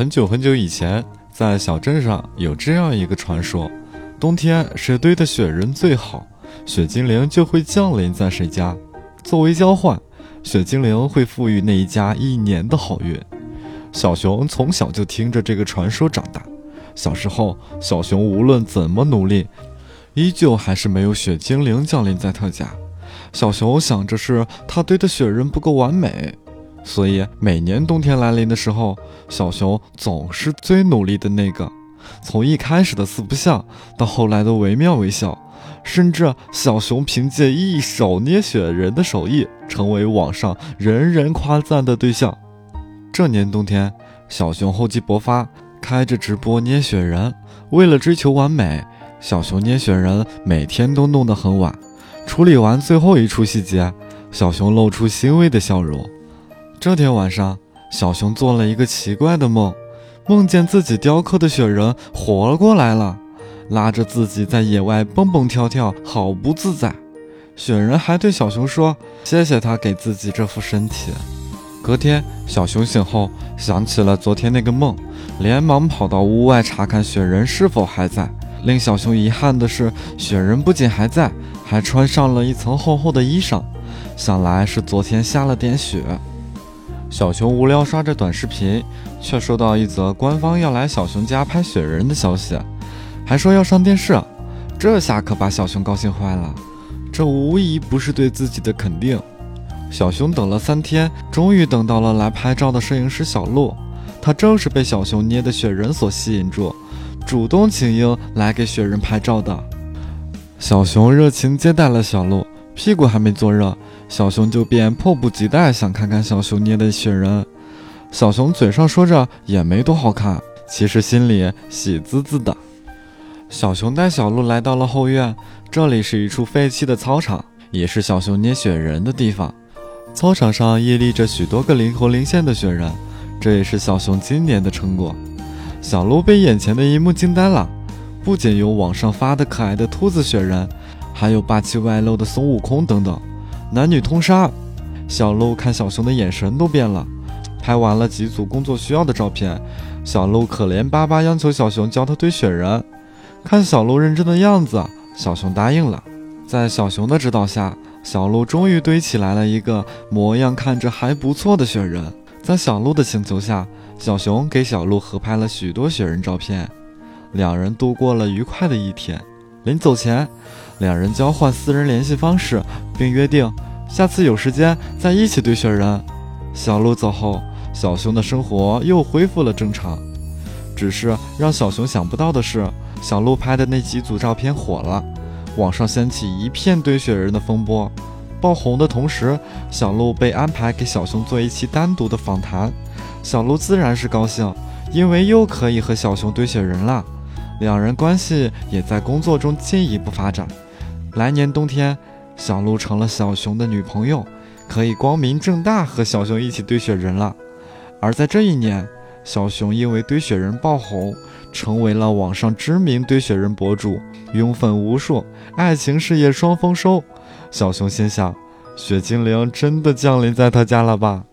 很久很久以前，在小镇上有这样一个传说：冬天谁堆的雪人最好，雪精灵就会降临在谁家。作为交换，雪精灵会赋予那一家一年的好运。小熊从小就听着这个传说长大。小时候，小熊无论怎么努力，依旧还是没有雪精灵降临在他家。小熊想着是他堆的雪人不够完美。所以每年冬天来临的时候，小熊总是最努力的那个。从一开始的四不像，到后来的惟妙惟肖，甚至小熊凭借一手捏雪人的手艺，成为网上人人夸赞的对象。这年冬天，小熊厚积薄发，开着直播捏雪人。为了追求完美，小熊捏雪人每天都弄得很晚。处理完最后一处细节，小熊露出欣慰的笑容。这天晚上，小熊做了一个奇怪的梦，梦见自己雕刻的雪人活过来了，拉着自己在野外蹦蹦跳跳，好不自在。雪人还对小熊说：“谢谢他给自己这副身体。”隔天，小熊醒后想起了昨天那个梦，连忙跑到屋外查看雪人是否还在。令小熊遗憾的是，雪人不仅还在，还穿上了一层厚厚的衣裳，想来是昨天下了点雪。小熊无聊刷着短视频，却收到一则官方要来小熊家拍雪人的消息，还说要上电视，这下可把小熊高兴坏了。这无疑不是对自己的肯定。小熊等了三天，终于等到了来拍照的摄影师小鹿，他正是被小熊捏的雪人所吸引住，主动请缨来给雪人拍照的。小熊热情接待了小鹿，屁股还没坐热。小熊就便迫不及待想看看小熊捏的雪人。小熊嘴上说着也没多好看，其实心里喜滋滋的。小熊带小鹿来到了后院，这里是一处废弃的操场，也是小熊捏雪人的地方。操场上屹立着许多个灵活灵现的雪人，这也是小熊今年的成果。小鹿被眼前的一幕惊呆了，不仅有网上发的可爱的兔子雪人，还有霸气外露的孙悟空等等。男女通杀，小鹿看小熊的眼神都变了。拍完了几组工作需要的照片，小鹿可怜巴巴央求小熊教他堆雪人。看小鹿认真的样子，小熊答应了。在小熊的指导下，小鹿终于堆起来了一个模样看着还不错的雪人。在小鹿的请求下，小熊给小鹿合拍了许多雪人照片。两人度过了愉快的一天。临走前，两人交换私人联系方式，并约定下次有时间再一起堆雪人。小鹿走后，小熊的生活又恢复了正常。只是让小熊想不到的是，小鹿拍的那几组照片火了，网上掀起一片堆雪人的风波。爆红的同时，小鹿被安排给小熊做一期单独的访谈。小鹿自然是高兴，因为又可以和小熊堆雪人了。两人关系也在工作中进一步发展。来年冬天，小鹿成了小熊的女朋友，可以光明正大和小熊一起堆雪人了。而在这一年，小熊因为堆雪人爆红，成为了网上知名堆雪人博主，拥粉无数，爱情事业双丰收。小熊心想：雪精灵真的降临在他家了吧？